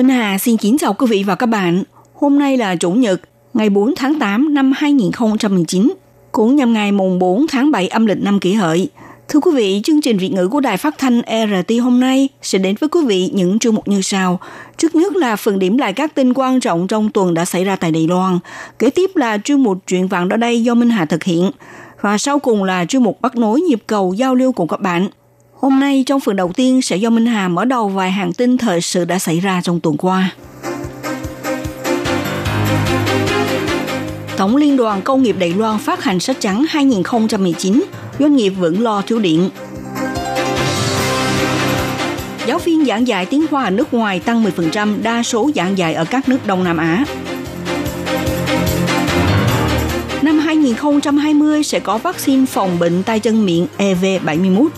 Minh Hà xin kính chào quý vị và các bạn. Hôm nay là Chủ nhật, ngày 4 tháng 8 năm 2019, cũng nhằm ngày mùng 4 tháng 7 âm lịch năm kỷ hợi. Thưa quý vị, chương trình Việt ngữ của Đài Phát thanh RT hôm nay sẽ đến với quý vị những chương mục như sau. Trước nhất là phần điểm lại các tin quan trọng trong tuần đã xảy ra tại Đài Loan. Kế tiếp là chương mục chuyện vạn đó đây do Minh Hà thực hiện. Và sau cùng là chương mục bắt nối nhịp cầu giao lưu cùng các bạn. Hôm nay trong phần đầu tiên sẽ do Minh Hà mở đầu vài hàng tin thời sự đã xảy ra trong tuần qua. Tổng Liên đoàn Công nghiệp Đài Loan phát hành sách trắng 2019, doanh nghiệp vẫn lo thiếu điện. Giáo viên giảng dạy tiếng Hoa ở nước ngoài tăng 10%, đa số giảng dạy ở các nước Đông Nam Á. Năm 2020 sẽ có vaccine phòng bệnh tay chân miệng EV71.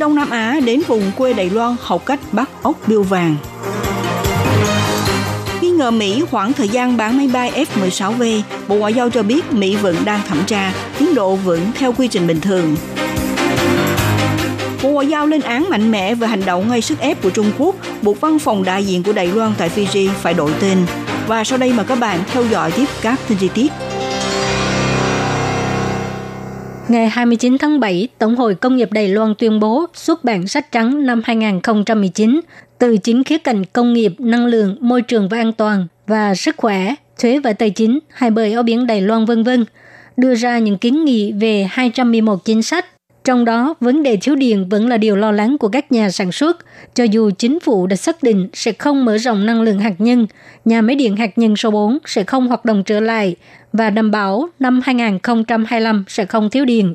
Đông Nam Á đến vùng quê Đài Loan học cách bắt ốc biêu vàng nghi ngờ Mỹ khoảng thời gian bán máy bay F-16V, Bộ Ngoại giao cho biết Mỹ vẫn đang thẩm tra, tiến độ vẫn theo quy trình bình thường. Bộ Ngoại giao lên án mạnh mẽ về hành động gây sức ép của Trung Quốc, buộc văn phòng đại diện của Đài Loan tại Fiji phải đổi tên. Và sau đây mời các bạn theo dõi tiếp các tin chi tiết. Ngày 29 tháng 7, Tổng hội Công nghiệp Đài Loan tuyên bố xuất bản sách trắng năm 2019 từ chính khía cạnh công nghiệp, năng lượng, môi trường và an toàn và sức khỏe, thuế và tài chính, hai bờ eo biển Đài Loan vân vân, đưa ra những kiến nghị về 211 chính sách. Trong đó, vấn đề thiếu điện vẫn là điều lo lắng của các nhà sản xuất, cho dù chính phủ đã xác định sẽ không mở rộng năng lượng hạt nhân, nhà máy điện hạt nhân số 4 sẽ không hoạt động trở lại và đảm bảo năm 2025 sẽ không thiếu điện.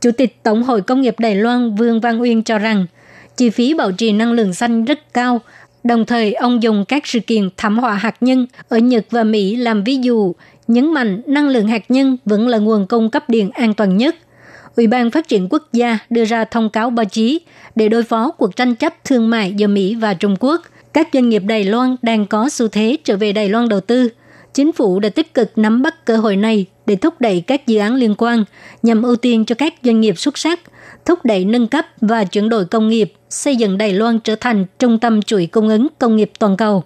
Chủ tịch Tổng hội Công nghiệp Đài Loan Vương Văn Uyên cho rằng, chi phí bảo trì năng lượng xanh rất cao. Đồng thời, ông dùng các sự kiện thảm họa hạt nhân ở Nhật và Mỹ làm ví dụ, nhấn mạnh năng lượng hạt nhân vẫn là nguồn cung cấp điện an toàn nhất. Ủy ban Phát triển Quốc gia đưa ra thông cáo báo chí để đối phó cuộc tranh chấp thương mại giữa Mỹ và Trung Quốc. Các doanh nghiệp Đài Loan đang có xu thế trở về Đài Loan đầu tư. Chính phủ đã tích cực nắm bắt cơ hội này để thúc đẩy các dự án liên quan nhằm ưu tiên cho các doanh nghiệp xuất sắc, thúc đẩy nâng cấp và chuyển đổi công nghiệp xây dựng Đài Loan trở thành trung tâm chuỗi cung ứng công nghiệp toàn cầu.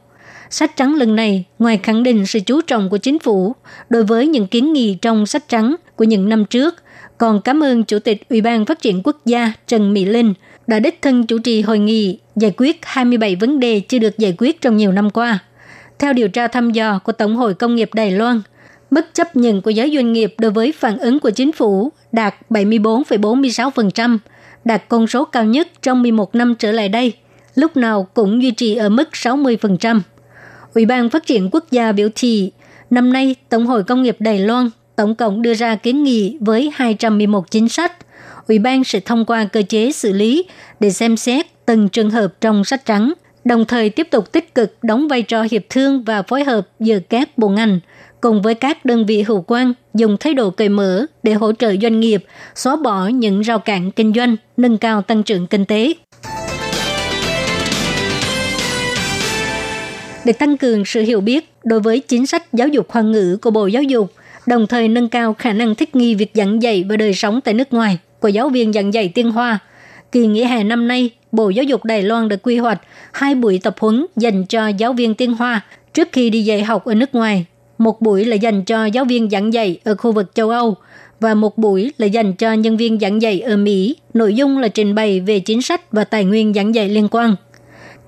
Sách trắng lần này, ngoài khẳng định sự chú trọng của chính phủ đối với những kiến nghị trong sách trắng của những năm trước, còn cảm ơn Chủ tịch Ủy ban Phát triển Quốc gia Trần Mỹ Linh đã đích thân chủ trì hội nghị giải quyết 27 vấn đề chưa được giải quyết trong nhiều năm qua. Theo điều tra thăm dò của Tổng hội Công nghiệp Đài Loan, mức chấp nhận của giới doanh nghiệp đối với phản ứng của chính phủ đạt 74,46%, đạt con số cao nhất trong 11 năm trở lại đây, lúc nào cũng duy trì ở mức 60%. Ủy ban Phát triển Quốc gia biểu thị, năm nay Tổng hội Công nghiệp Đài Loan tổng cộng đưa ra kiến nghị với 211 chính sách. Ủy ban sẽ thông qua cơ chế xử lý để xem xét từng trường hợp trong sách trắng, đồng thời tiếp tục tích cực đóng vai trò hiệp thương và phối hợp giữa các bộ ngành, cùng với các đơn vị hữu quan dùng thái độ cởi mở để hỗ trợ doanh nghiệp xóa bỏ những rào cản kinh doanh, nâng cao tăng trưởng kinh tế. Để tăng cường sự hiểu biết đối với chính sách giáo dục khoa ngữ của Bộ Giáo dục, đồng thời nâng cao khả năng thích nghi việc giảng dạy và đời sống tại nước ngoài của giáo viên giảng dạy tiếng Hoa. Kỳ nghỉ hè năm nay, Bộ Giáo dục Đài Loan đã quy hoạch hai buổi tập huấn dành cho giáo viên tiếng Hoa trước khi đi dạy học ở nước ngoài một buổi là dành cho giáo viên giảng dạy ở khu vực châu Âu và một buổi là dành cho nhân viên giảng dạy ở Mỹ. Nội dung là trình bày về chính sách và tài nguyên giảng dạy liên quan.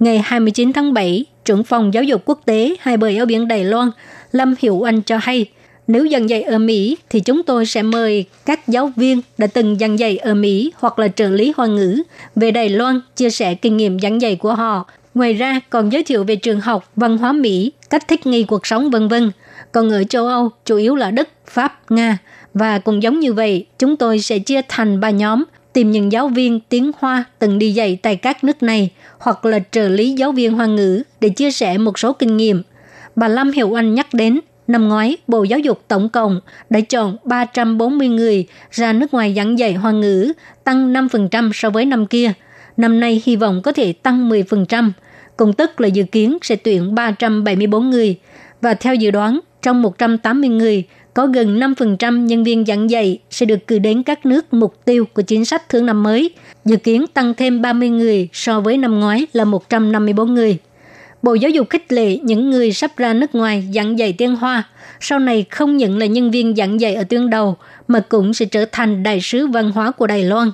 Ngày 29 tháng 7, trưởng phòng giáo dục quốc tế hai bờ eo biển Đài Loan, Lâm Hiểu Anh cho hay, nếu giảng dạy ở Mỹ thì chúng tôi sẽ mời các giáo viên đã từng giảng dạy ở Mỹ hoặc là trợ lý hoa ngữ về Đài Loan chia sẻ kinh nghiệm giảng dạy của họ. Ngoài ra còn giới thiệu về trường học, văn hóa Mỹ, cách thích nghi cuộc sống vân vân. Còn ở châu Âu, chủ yếu là Đức, Pháp, Nga. Và cũng giống như vậy, chúng tôi sẽ chia thành ba nhóm, tìm những giáo viên tiếng Hoa từng đi dạy tại các nước này hoặc là trợ lý giáo viên Hoa ngữ để chia sẻ một số kinh nghiệm. Bà Lâm Hiểu Anh nhắc đến, năm ngoái Bộ Giáo dục tổng cộng đã chọn 340 người ra nước ngoài giảng dạy Hoa ngữ, tăng 5% so với năm kia. Năm nay hy vọng có thể tăng 10%, cùng tức là dự kiến sẽ tuyển 374 người. Và theo dự đoán, trong 180 người, có gần 5% nhân viên giảng dạy sẽ được cử đến các nước mục tiêu của chính sách thương năm mới, dự kiến tăng thêm 30 người so với năm ngoái là 154 người. Bộ Giáo dục khích lệ những người sắp ra nước ngoài giảng dạy tiếng Hoa, sau này không những là nhân viên giảng dạy ở tuyến đầu, mà cũng sẽ trở thành đại sứ văn hóa của Đài Loan.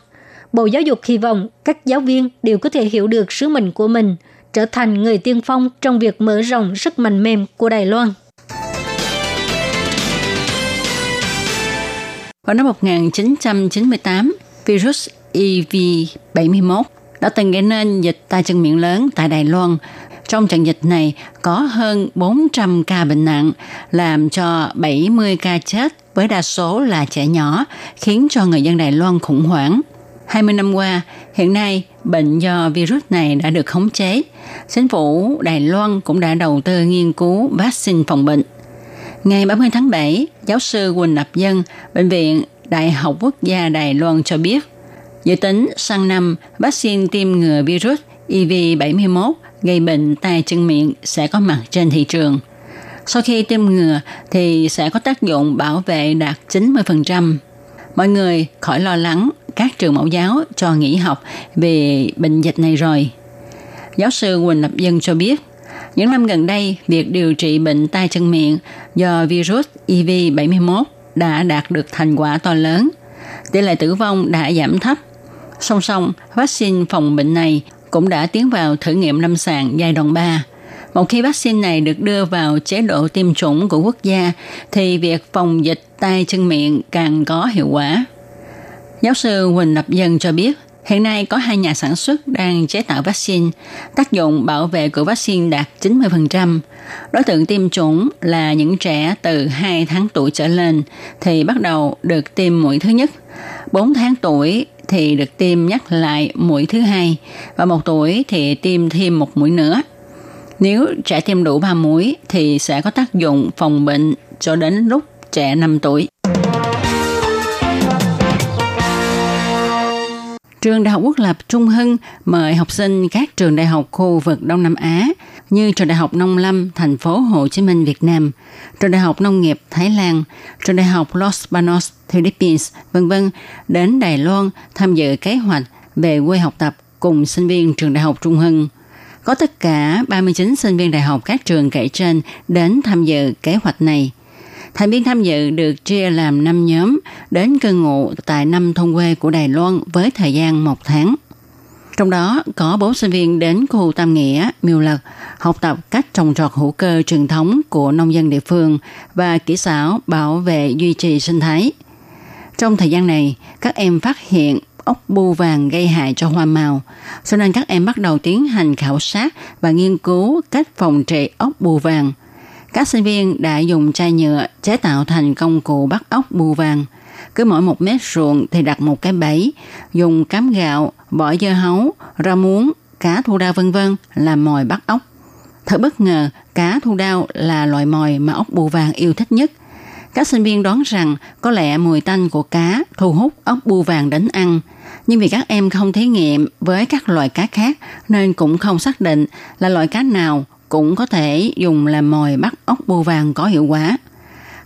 Bộ Giáo dục hy vọng các giáo viên đều có thể hiểu được sứ mệnh của mình, trở thành người tiên phong trong việc mở rộng sức mạnh mềm của Đài Loan. Vào năm 1998, virus EV71 đã từng gây nên dịch tay chân miệng lớn tại Đài Loan. Trong trận dịch này có hơn 400 ca bệnh nặng, làm cho 70 ca chết với đa số là trẻ nhỏ, khiến cho người dân Đài Loan khủng hoảng. 20 năm qua, hiện nay bệnh do virus này đã được khống chế. Chính phủ Đài Loan cũng đã đầu tư nghiên cứu vaccine phòng bệnh. Ngày 30 tháng 7, giáo sư Quỳnh Lập Dân, Bệnh viện Đại học Quốc gia Đài Loan cho biết, dự tính sang năm vaccine tiêm ngừa virus EV71 gây bệnh tay chân miệng sẽ có mặt trên thị trường. Sau khi tiêm ngừa thì sẽ có tác dụng bảo vệ đạt 90%. Mọi người khỏi lo lắng các trường mẫu giáo cho nghỉ học về bệnh dịch này rồi. Giáo sư Quỳnh Lập Dân cho biết, những năm gần đây, việc điều trị bệnh tay chân miệng do virus EV71 đã đạt được thành quả to lớn. Tỷ lệ tử vong đã giảm thấp. Song song, vaccine phòng bệnh này cũng đã tiến vào thử nghiệm lâm sàng giai đoạn 3. Một khi vaccine này được đưa vào chế độ tiêm chủng của quốc gia, thì việc phòng dịch tay chân miệng càng có hiệu quả. Giáo sư huỳnh Lập Dân cho biết, hiện nay có hai nhà sản xuất đang chế tạo vaccine. Tác dụng bảo vệ của vaccine đạt 90%. Đối tượng tiêm chủng là những trẻ từ 2 tháng tuổi trở lên thì bắt đầu được tiêm mũi thứ nhất. 4 tháng tuổi thì được tiêm nhắc lại mũi thứ hai và một tuổi thì tiêm thêm một mũi nữa. Nếu trẻ tiêm đủ 3 mũi thì sẽ có tác dụng phòng bệnh cho đến lúc trẻ 5 tuổi. Trường Đại học Quốc lập Trung Hưng mời học sinh các trường đại học khu vực Đông Nam Á như Trường Đại học Nông Lâm, thành phố Hồ Chí Minh, Việt Nam, Trường Đại học Nông nghiệp Thái Lan, Trường Đại học Los Banos, Philippines, vân vân đến Đài Loan tham dự kế hoạch về quê học tập cùng sinh viên Trường Đại học Trung Hưng. Có tất cả 39 sinh viên đại học các trường kể trên đến tham dự kế hoạch này – Thành viên tham dự được chia làm 5 nhóm đến cư ngụ tại năm thôn quê của Đài Loan với thời gian một tháng. Trong đó có 4 sinh viên đến khu Tam Nghĩa, Miêu Lật, học tập cách trồng trọt hữu cơ truyền thống của nông dân địa phương và kỹ xảo bảo vệ duy trì sinh thái. Trong thời gian này, các em phát hiện ốc bu vàng gây hại cho hoa màu, cho nên các em bắt đầu tiến hành khảo sát và nghiên cứu cách phòng trị ốc bu vàng – các sinh viên đã dùng chai nhựa chế tạo thành công cụ bắt ốc bù vàng. Cứ mỗi một mét ruộng thì đặt một cái bẫy, dùng cám gạo, vỏ dưa hấu, rau muống, cá thu đao vân vân làm mồi bắt ốc. Thật bất ngờ, cá thu đao là loại mồi mà ốc bù vàng yêu thích nhất. Các sinh viên đoán rằng có lẽ mùi tanh của cá thu hút ốc bù vàng đến ăn. Nhưng vì các em không thí nghiệm với các loại cá khác nên cũng không xác định là loại cá nào cũng có thể dùng làm mồi bắt ốc bươu vàng có hiệu quả.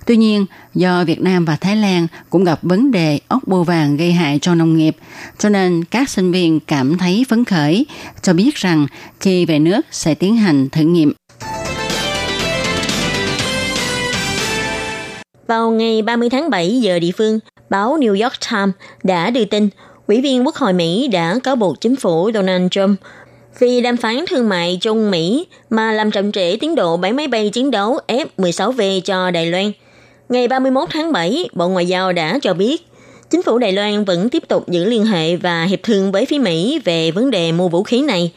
Tuy nhiên, do Việt Nam và Thái Lan cũng gặp vấn đề ốc bươu vàng gây hại cho nông nghiệp, cho nên các sinh viên cảm thấy phấn khởi, cho biết rằng khi về nước sẽ tiến hành thử nghiệm. Vào ngày 30 tháng 7 giờ địa phương, báo New York Times đã đưa tin Ủy viên Quốc hội Mỹ đã cáo buộc chính phủ Donald Trump vì đàm phán thương mại Trung Mỹ mà làm chậm trễ tiến độ bán máy bay chiến đấu F-16V cho Đài Loan. Ngày 31 tháng 7, Bộ Ngoại giao đã cho biết, chính phủ Đài Loan vẫn tiếp tục giữ liên hệ và hiệp thương với phía Mỹ về vấn đề mua vũ khí này.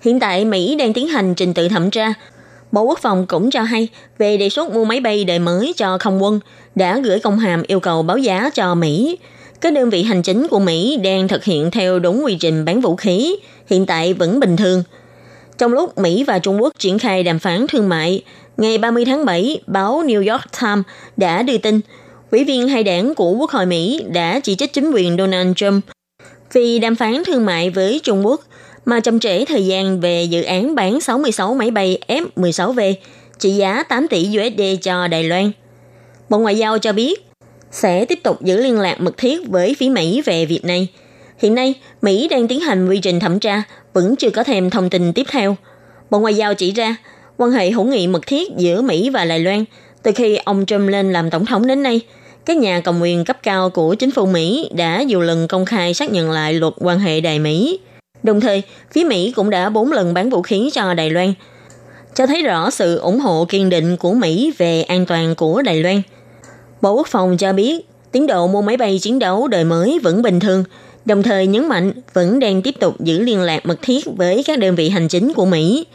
Hiện tại Mỹ đang tiến hành trình tự thẩm tra. Bộ Quốc phòng cũng cho hay về đề xuất mua máy bay đời mới cho không quân đã gửi công hàm yêu cầu báo giá cho Mỹ các đơn vị hành chính của Mỹ đang thực hiện theo đúng quy trình bán vũ khí, hiện tại vẫn bình thường. Trong lúc Mỹ và Trung Quốc triển khai đàm phán thương mại, ngày 30 tháng 7, báo New York Times đã đưa tin, ủy viên hai đảng của Quốc hội Mỹ đã chỉ trích chính quyền Donald Trump vì đàm phán thương mại với Trung Quốc mà chậm trễ thời gian về dự án bán 66 máy bay F-16V trị giá 8 tỷ USD cho Đài Loan. Bộ Ngoại giao cho biết sẽ tiếp tục giữ liên lạc mật thiết với phía Mỹ về việc này. Hiện nay, Mỹ đang tiến hành quy trình thẩm tra, vẫn chưa có thêm thông tin tiếp theo. Bộ Ngoại giao chỉ ra, quan hệ hữu nghị mật thiết giữa Mỹ và Đài Loan từ khi ông Trump lên làm tổng thống đến nay, các nhà cầm quyền cấp cao của chính phủ Mỹ đã nhiều lần công khai xác nhận lại luật quan hệ Đài Mỹ. Đồng thời, phía Mỹ cũng đã bốn lần bán vũ khí cho Đài Loan, cho thấy rõ sự ủng hộ kiên định của Mỹ về an toàn của Đài Loan. Bộ Quốc phòng cho biết, tiến độ mua máy bay chiến đấu đời mới vẫn bình thường, đồng thời nhấn mạnh vẫn đang tiếp tục giữ liên lạc mật thiết với các đơn vị hành chính của Mỹ.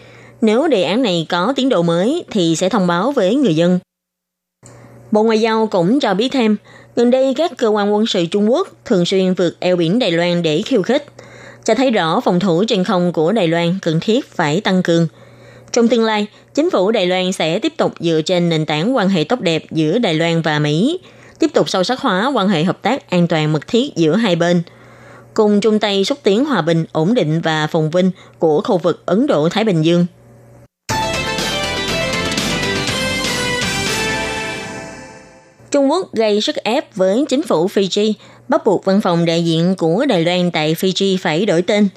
Nếu đề án này có tiến độ mới thì sẽ thông báo với người dân. Bộ Ngoại giao cũng cho biết thêm, gần đây các cơ quan quân sự Trung Quốc thường xuyên vượt eo biển Đài Loan để khiêu khích, cho thấy rõ phòng thủ trên không của Đài Loan cần thiết phải tăng cường. Trong tương lai, chính phủ Đài Loan sẽ tiếp tục dựa trên nền tảng quan hệ tốt đẹp giữa Đài Loan và Mỹ, tiếp tục sâu sắc hóa quan hệ hợp tác an toàn mật thiết giữa hai bên, cùng chung tay xúc tiến hòa bình, ổn định và phồn vinh của khu vực Ấn Độ-Thái Bình Dương. Trung Quốc gây sức ép với chính phủ Fiji, bắt buộc văn phòng đại diện của Đài Loan tại Fiji phải đổi tên.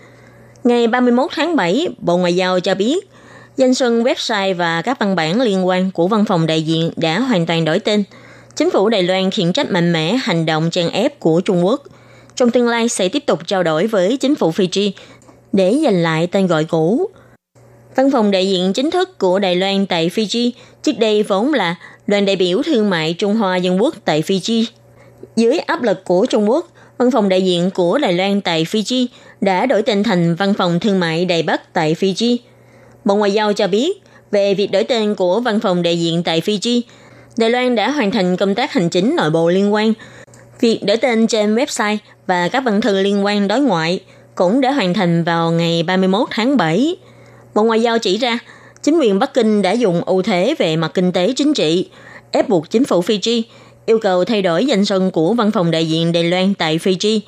Ngày 31 tháng 7, Bộ Ngoại giao cho biết, danh xuân website và các văn bản liên quan của văn phòng đại diện đã hoàn toàn đổi tên. Chính phủ Đài Loan khiển trách mạnh mẽ hành động chèn ép của Trung Quốc. Trong tương lai sẽ tiếp tục trao đổi với chính phủ Fiji để giành lại tên gọi cũ. Văn phòng đại diện chính thức của Đài Loan tại Fiji trước đây vốn là đoàn đại biểu thương mại Trung Hoa Dân Quốc tại Fiji. Dưới áp lực của Trung Quốc, văn phòng đại diện của Đài Loan tại Fiji đã đổi tên thành Văn phòng Thương mại Đài Bắc tại Fiji. Bộ Ngoại giao cho biết, về việc đổi tên của văn phòng đại diện tại Fiji, Đài Loan đã hoàn thành công tác hành chính nội bộ liên quan. Việc đổi tên trên website và các văn thư liên quan đối ngoại cũng đã hoàn thành vào ngày 31 tháng 7. Bộ Ngoại giao chỉ ra, chính quyền Bắc Kinh đã dùng ưu thế về mặt kinh tế chính trị, ép buộc chính phủ Fiji yêu cầu thay đổi danh sân của văn phòng đại diện Đài Loan tại Fiji.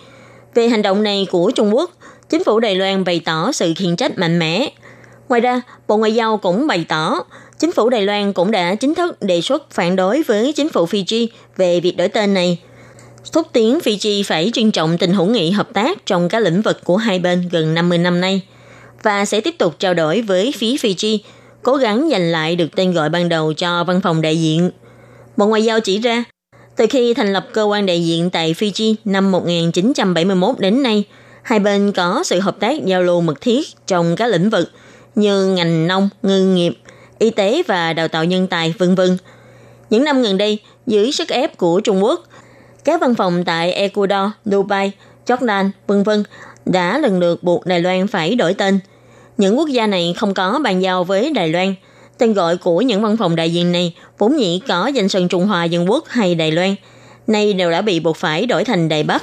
Về hành động này của Trung Quốc, chính phủ Đài Loan bày tỏ sự khiển trách mạnh mẽ. Ngoài ra, Bộ Ngoại giao cũng bày tỏ, chính phủ Đài Loan cũng đã chính thức đề xuất phản đối với chính phủ Fiji về việc đổi tên này. Thúc tiến Fiji phải trân trọng tình hữu nghị hợp tác trong các lĩnh vực của hai bên gần 50 năm nay và sẽ tiếp tục trao đổi với phía Fiji, cố gắng giành lại được tên gọi ban đầu cho văn phòng đại diện. Bộ Ngoại giao chỉ ra, từ khi thành lập cơ quan đại diện tại Fiji năm 1971 đến nay, hai bên có sự hợp tác giao lưu mật thiết trong các lĩnh vực như ngành nông, ngư nghiệp, y tế và đào tạo nhân tài, vân vân. Những năm gần đây, dưới sức ép của Trung Quốc, các văn phòng tại Ecuador, Dubai, Jordan, vân vân đã lần lượt buộc Đài Loan phải đổi tên. Những quốc gia này không có bàn giao với Đài Loan. Tên gọi của những văn phòng đại diện này vốn nhĩ có danh sân Trung Hoa Dân Quốc hay Đài Loan, nay đều đã bị buộc phải đổi thành Đài Bắc.